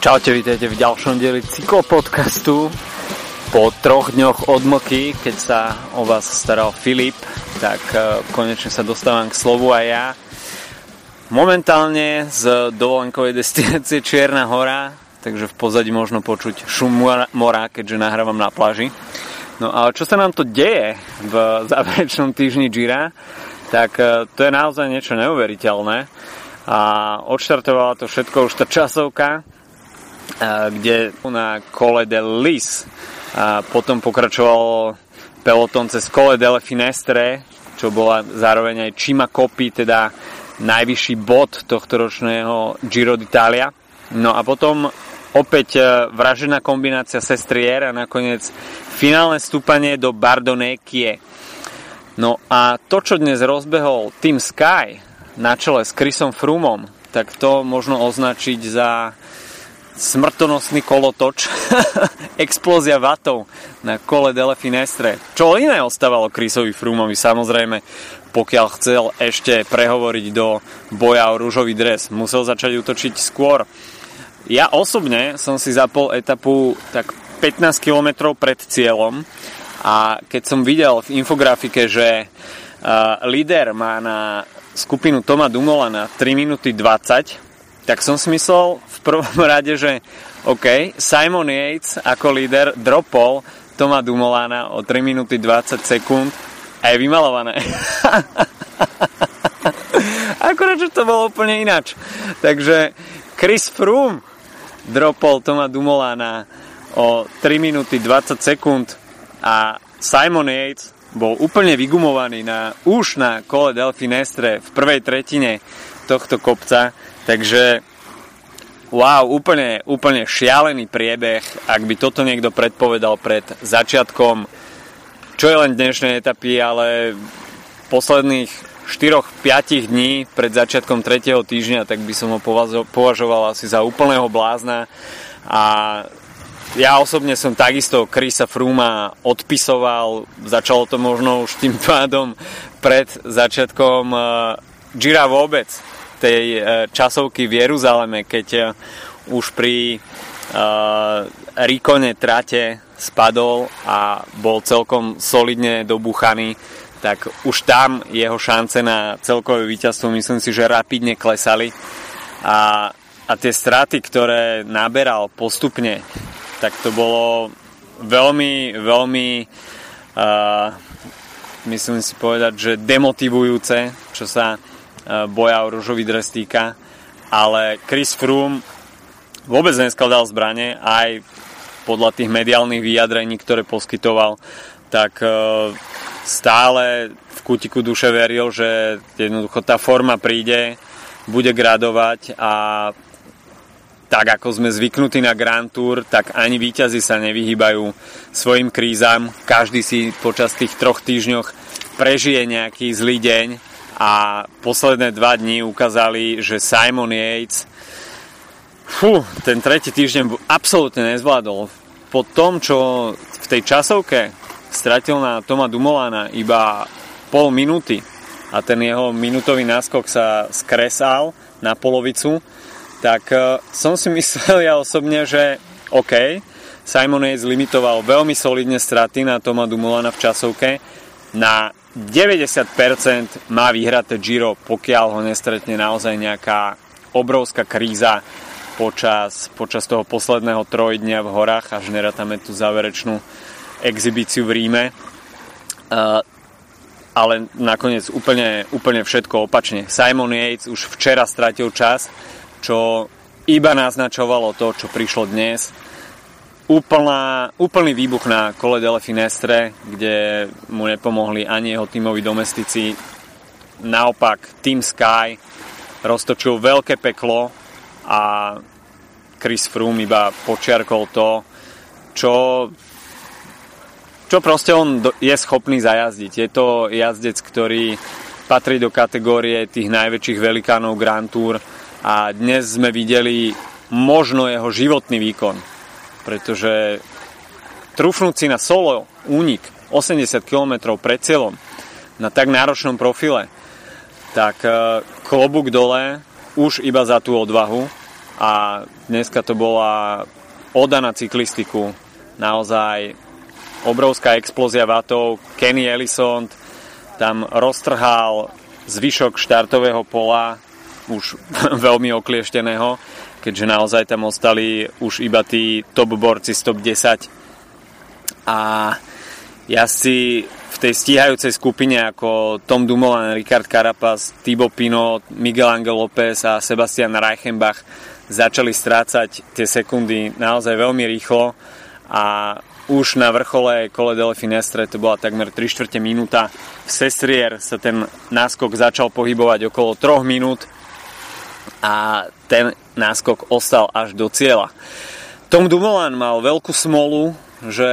Čaute, vítajte v ďalšom dieli cyklopodcastu. Po troch dňoch odmoky, keď sa o vás staral Filip, tak e, konečne sa dostávam k slovu aj ja. Momentálne z dovolenkovej destinácie Čierna hora, takže v pozadí možno počuť šum mora, keďže nahrávam na pláži. No ale čo sa nám to deje v záverečnom týždni Gira, tak e, to je naozaj niečo neuveriteľné. A odštartovala to všetko už tá časovka, kde na Cole de Lis a potom pokračoval peloton cez Cole delle Finestre, čo bola zároveň aj Cima Coppi, teda najvyšší bod tohto ročného Giro d'Italia. No a potom opäť e, vražená kombinácia Sestrier a nakoniec finálne stúpanie do Bardonekie. No a to, čo dnes rozbehol Team Sky na čele s Chrisom Frumom, tak to možno označiť za smrtonosný kolotoč, explózia vatov na kole Dele Finestre. Čo iné ostávalo Chrisovi Frumovi, samozrejme, pokiaľ chcel ešte prehovoriť do boja o rúžový dres. Musel začať útočiť skôr. Ja osobne som si zapol etapu tak 15 km pred cieľom a keď som videl v infografike, že uh, líder má na skupinu Toma Dumola na 3 minúty 20, tak som si myslel v prvom rade, že OK, Simon Yates ako líder dropol Toma Dumoulana o 3 minúty 20 sekúnd a je vymalované. Akurát, že to bolo úplne ináč. Takže Chris Froome dropol Toma Dumoulana o 3 minúty 20 sekúnd a Simon Yates bol úplne vygumovaný na, už na kole Delfinestre v prvej tretine tohto kopca Takže wow, úplne, úplne šialený priebeh, ak by toto niekto predpovedal pred začiatkom, čo je len dnešnej etapy, ale posledných 4-5 dní pred začiatkom 3. týždňa, tak by som ho považoval asi za úplného blázna. A ja osobne som takisto Krisa Fruma odpisoval, začalo to možno už tým pádom pred začiatkom Gira vôbec, tej e, časovky v Jeruzaleme, keď e, už pri uh, Rikone trate spadol a bol celkom solidne dobuchaný, tak už tam jeho šance na celkové víťazstvo myslím si, že rapidne klesali. A, a tie straty, ktoré naberal postupne, tak to bolo veľmi, veľmi uh, myslím si povedať, že demotivujúce, čo sa E, boja o rúžový dres ale Chris Froome vôbec neskladal zbranie, aj podľa tých mediálnych vyjadrení, ktoré poskytoval, tak e, stále v kutiku duše veril, že jednoducho tá forma príde, bude gradovať a tak ako sme zvyknutí na Grand Tour, tak ani víťazi sa nevyhýbajú svojim krízam. Každý si počas tých troch týždňoch prežije nejaký zlý deň a posledné dva dní ukázali, že Simon Yates fú, ten tretí týždeň absolútne nezvládol. Po tom, čo v tej časovke stratil na Toma Dumolana iba pol minúty a ten jeho minútový náskok sa skresal na polovicu, tak e, som si myslel ja osobne, že OK, Simon Yates limitoval veľmi solidne straty na Toma Dumolana v časovke na 90% má vyhraté Giro, pokiaľ ho nestretne naozaj nejaká obrovská kríza počas, počas toho posledného trojdňa v horách, až nerátame tú záverečnú exibíciu v Ríme. Uh, ale nakoniec úplne, úplne všetko opačne. Simon Yates už včera stratil čas, čo iba naznačovalo to, čo prišlo dnes úplná, úplný výbuch na kole dele Finestre, kde mu nepomohli ani jeho tímoví domestici. Naopak Team Sky roztočil veľké peklo a Chris Froome iba počiarkol to, čo, čo proste on je schopný zajazdiť. Je to jazdec, ktorý patrí do kategórie tých najväčších velikánov Grand Tour a dnes sme videli možno jeho životný výkon pretože trúfnúť si na solo únik 80 km pred cieľom na tak náročnom profile, tak e, klobúk dole už iba za tú odvahu a dneska to bola oda na cyklistiku. Naozaj obrovská explózia vatov. Kenny Ellison tam roztrhal zvyšok štartového pola, už veľmi okliešteného, keďže naozaj tam ostali už iba tí top borci z top 10. A si v tej stíhajúcej skupine ako Tom Dumoulin, Richard Carapaz, Thibaut Pinot, Miguel Angel López a Sebastian Reichenbach začali strácať tie sekundy naozaj veľmi rýchlo a už na vrchole kole Dele Finestre to bola takmer 3 čtvrte minúta. V Sestrier sa ten náskok začal pohybovať okolo 3 minút a ten náskok ostal až do cieľa. Tom Dumoulin mal veľkú smolu, že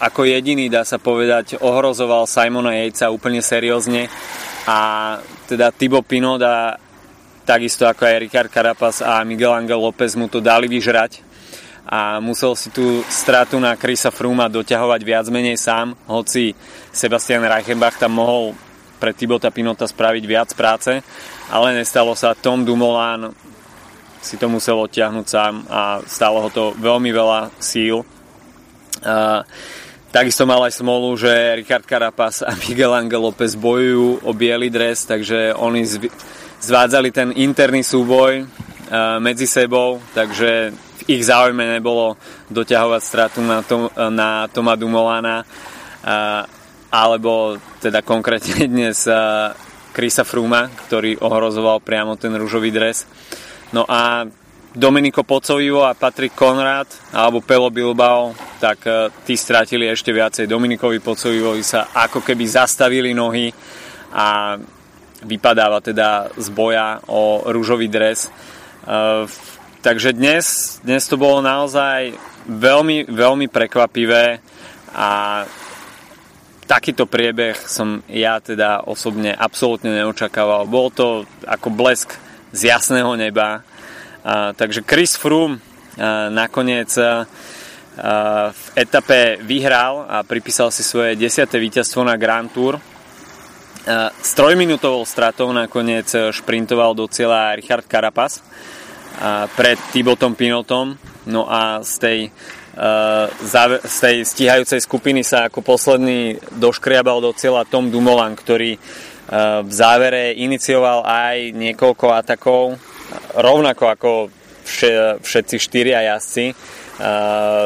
ako jediný, dá sa povedať, ohrozoval Simona Jejca úplne seriózne a teda Thibaut Pinot a takisto ako aj Ricard Carapaz a Miguel Angel López mu to dali vyžrať a musel si tú stratu na Chrisa Fruma doťahovať viac menej sám, hoci Sebastian Reichenbach tam mohol pre Tibota Pinota spraviť viac práce, ale nestalo sa. Tom Dumoulin si to musel odtiahnuť sám a stalo ho to veľmi veľa síl. Uh, takisto mal aj smolu, že Richard Carapaz a Miguel Angel López bojujú o biely dres, takže oni zv- zvádzali ten interný súboj medzi sebou, takže v ich záujme nebolo doťahovať stratu na, tom, na Toma Dumolana, alebo teda konkrétne dnes Krisa Fruma, ktorý ohrozoval priamo ten rúžový dres. No a Domenico Pocovivo a Patrick Konrad alebo Pelo Bilbao, tak uh, tí stratili ešte viacej. Dominikovi Pocovivovi sa ako keby zastavili nohy a vypadáva teda z boja o rúžový dres. Uh, takže dnes, dnes to bolo naozaj veľmi, veľmi prekvapivé a takýto priebeh som ja teda osobne absolútne neočakával. Bolo to ako blesk z jasného neba. Uh, takže Chris Froome uh, nakoniec uh, v etape vyhral a pripísal si svoje 10. víťazstvo na Grand Tour s trojminútovou stratou nakoniec šprintoval do cieľa Richard Carapaz pred Tibotom Pinotom. No a z tej, z tej stíhajúcej skupiny sa ako posledný doškriabal do cieľa Tom Dumoulin, ktorý v závere inicioval aj niekoľko atakov, rovnako ako všetci štyria jazdci.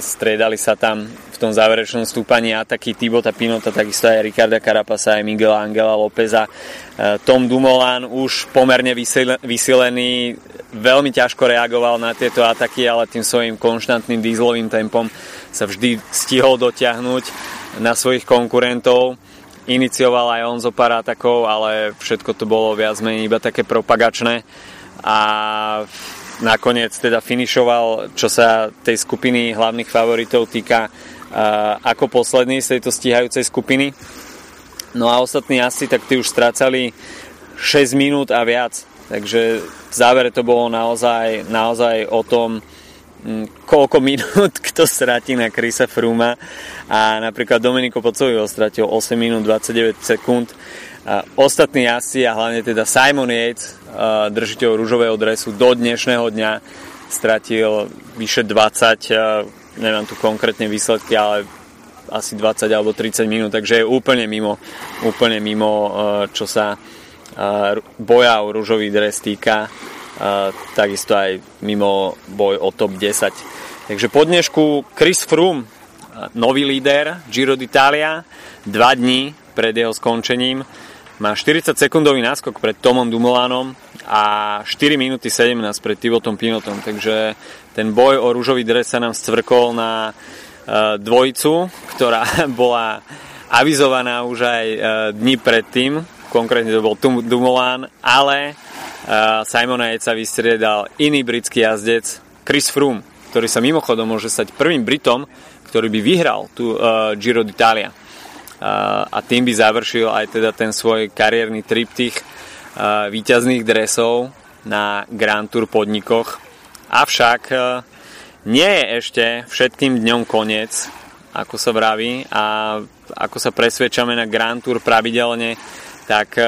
Striedali sa tam tom záverečnom stúpaní ataky Tibota Pinota, takisto aj Ricarda Carapasa, aj Miguel Angela Lópeza. E, Tom Dumoulin už pomerne vysilený, veľmi ťažko reagoval na tieto ataky, ale tým svojim konštantným dízlovým tempom sa vždy stihol dotiahnuť na svojich konkurentov. Inicioval aj on zo pár atakov, ale všetko to bolo viac menej iba také propagačné. A nakoniec teda finišoval, čo sa tej skupiny hlavných favoritov týka, ako posledný z tejto stíhajúcej skupiny. No a ostatní asi, tak tí už strácali 6 minút a viac. Takže v závere to bolo naozaj, naozaj o tom, koľko minút kto stratí na Krisa Fruma. A napríklad Dominiko Pocovivo stratil 8 minút 29 sekúnd. A ostatní asi a hlavne teda Simon Yates držiteľ rúžového dresu do dnešného dňa stratil vyše 20 nemám tu konkrétne výsledky, ale asi 20 alebo 30 minút, takže je úplne mimo, úplne mimo eh, čo sa eh, boja o rúžový dres týka, takisto aj mimo boj o top 10. Takže po dnešku Chris Froome, nový líder Giro d'Italia, dva dní pred jeho skončením, má 40 sekundový náskok pred Tomom Dumolanom a 4 minúty 17 pred Tivotom Pinotom, takže ten boj o rúžový dres sa nám stvrkol na e, dvojicu, ktorá bola avizovaná už aj e, dní predtým, konkrétne to bol Dumoulin, ale Simona Jejca vystriedal iný britský jazdec Chris Froome, ktorý sa mimochodom môže stať prvým Britom, ktorý by vyhral tú Giro d'Italia a tým by završil aj teda ten svoj kariérny triptych výťazných dresov na Grand Tour podnikoch. Avšak nie je ešte všetkým dňom koniec, ako sa vraví, a ako sa presvedčame na Grand Tour pravidelne, tak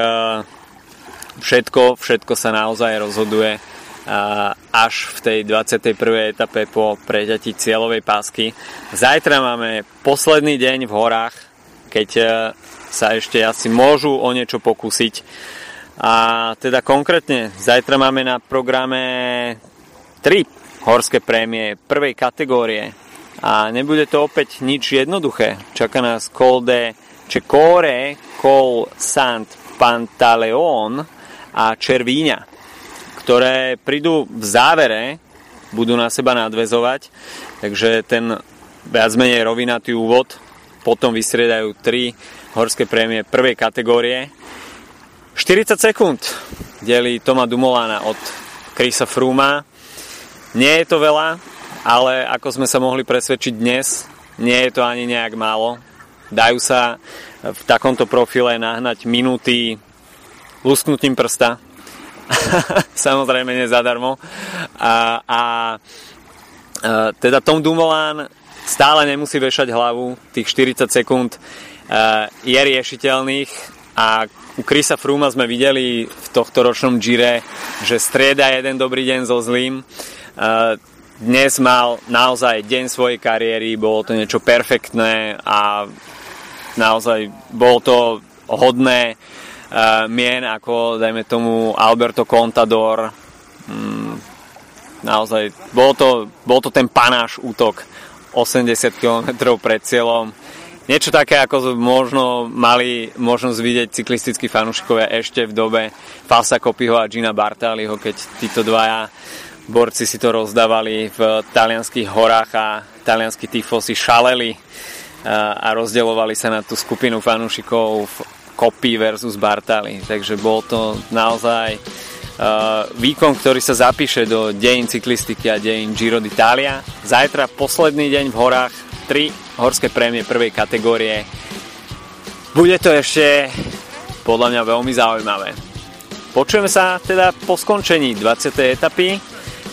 všetko, všetko sa naozaj rozhoduje až v tej 21. etape po preťatí cieľovej pásky. Zajtra máme posledný deň v horách, keď e, sa ešte asi môžu o niečo pokúsiť. A teda konkrétne, zajtra máme na programe 3 horské prémie prvej kategórie. A nebude to opäť nič jednoduché. Čaká nás Col de Cecore, Col Sant Pantaleon a Červíňa ktoré prídu v závere, budú na seba nadvezovať, takže ten viac menej rovinatý úvod, potom vystriedajú tri horské prémie prvej kategórie. 40 sekúnd delí Toma Dumolana od Krisa Fruma. Nie je to veľa, ale ako sme sa mohli presvedčiť dnes, nie je to ani nejak málo. Dajú sa v takomto profile nahnať minúty lusknutím prsta, samozrejme nie zadarmo. A, a, teda Tom Dumoulin stále nemusí vešať hlavu, tých 40 sekúnd je riešiteľných a u Krisa Fruma sme videli v tohto ročnom Gire, že strieda jeden dobrý deň so zlým. Dnes mal naozaj deň svojej kariéry, bolo to niečo perfektné a naozaj bolo to hodné mien ako, dajme tomu, Alberto Contador. Mm, naozaj, bol to, bol to ten panáš útok 80 km pred cieľom. Niečo také, ako možno mali možnosť vidieť cyklistickí fanúšikovia ešte v dobe Falsa Kopiho a Gina Bartaliho, keď títo dvaja borci si to rozdávali v talianských horách a talianskí tifosi šaleli a rozdeľovali sa na tú skupinu fanúšikov v Kopy versus Bartali. Takže bol to naozaj uh, výkon, ktorý sa zapíše do dejín cyklistiky a dejín Giro d'Italia. Zajtra posledný deň v horách, tri horské prémie prvej kategórie. Bude to ešte podľa mňa veľmi zaujímavé. Počujeme sa teda po skončení 20. etapy.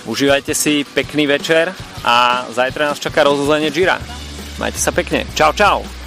Užívajte si pekný večer a zajtra nás čaká rozuzlenie Gira. Majte sa pekne. Čau, čau.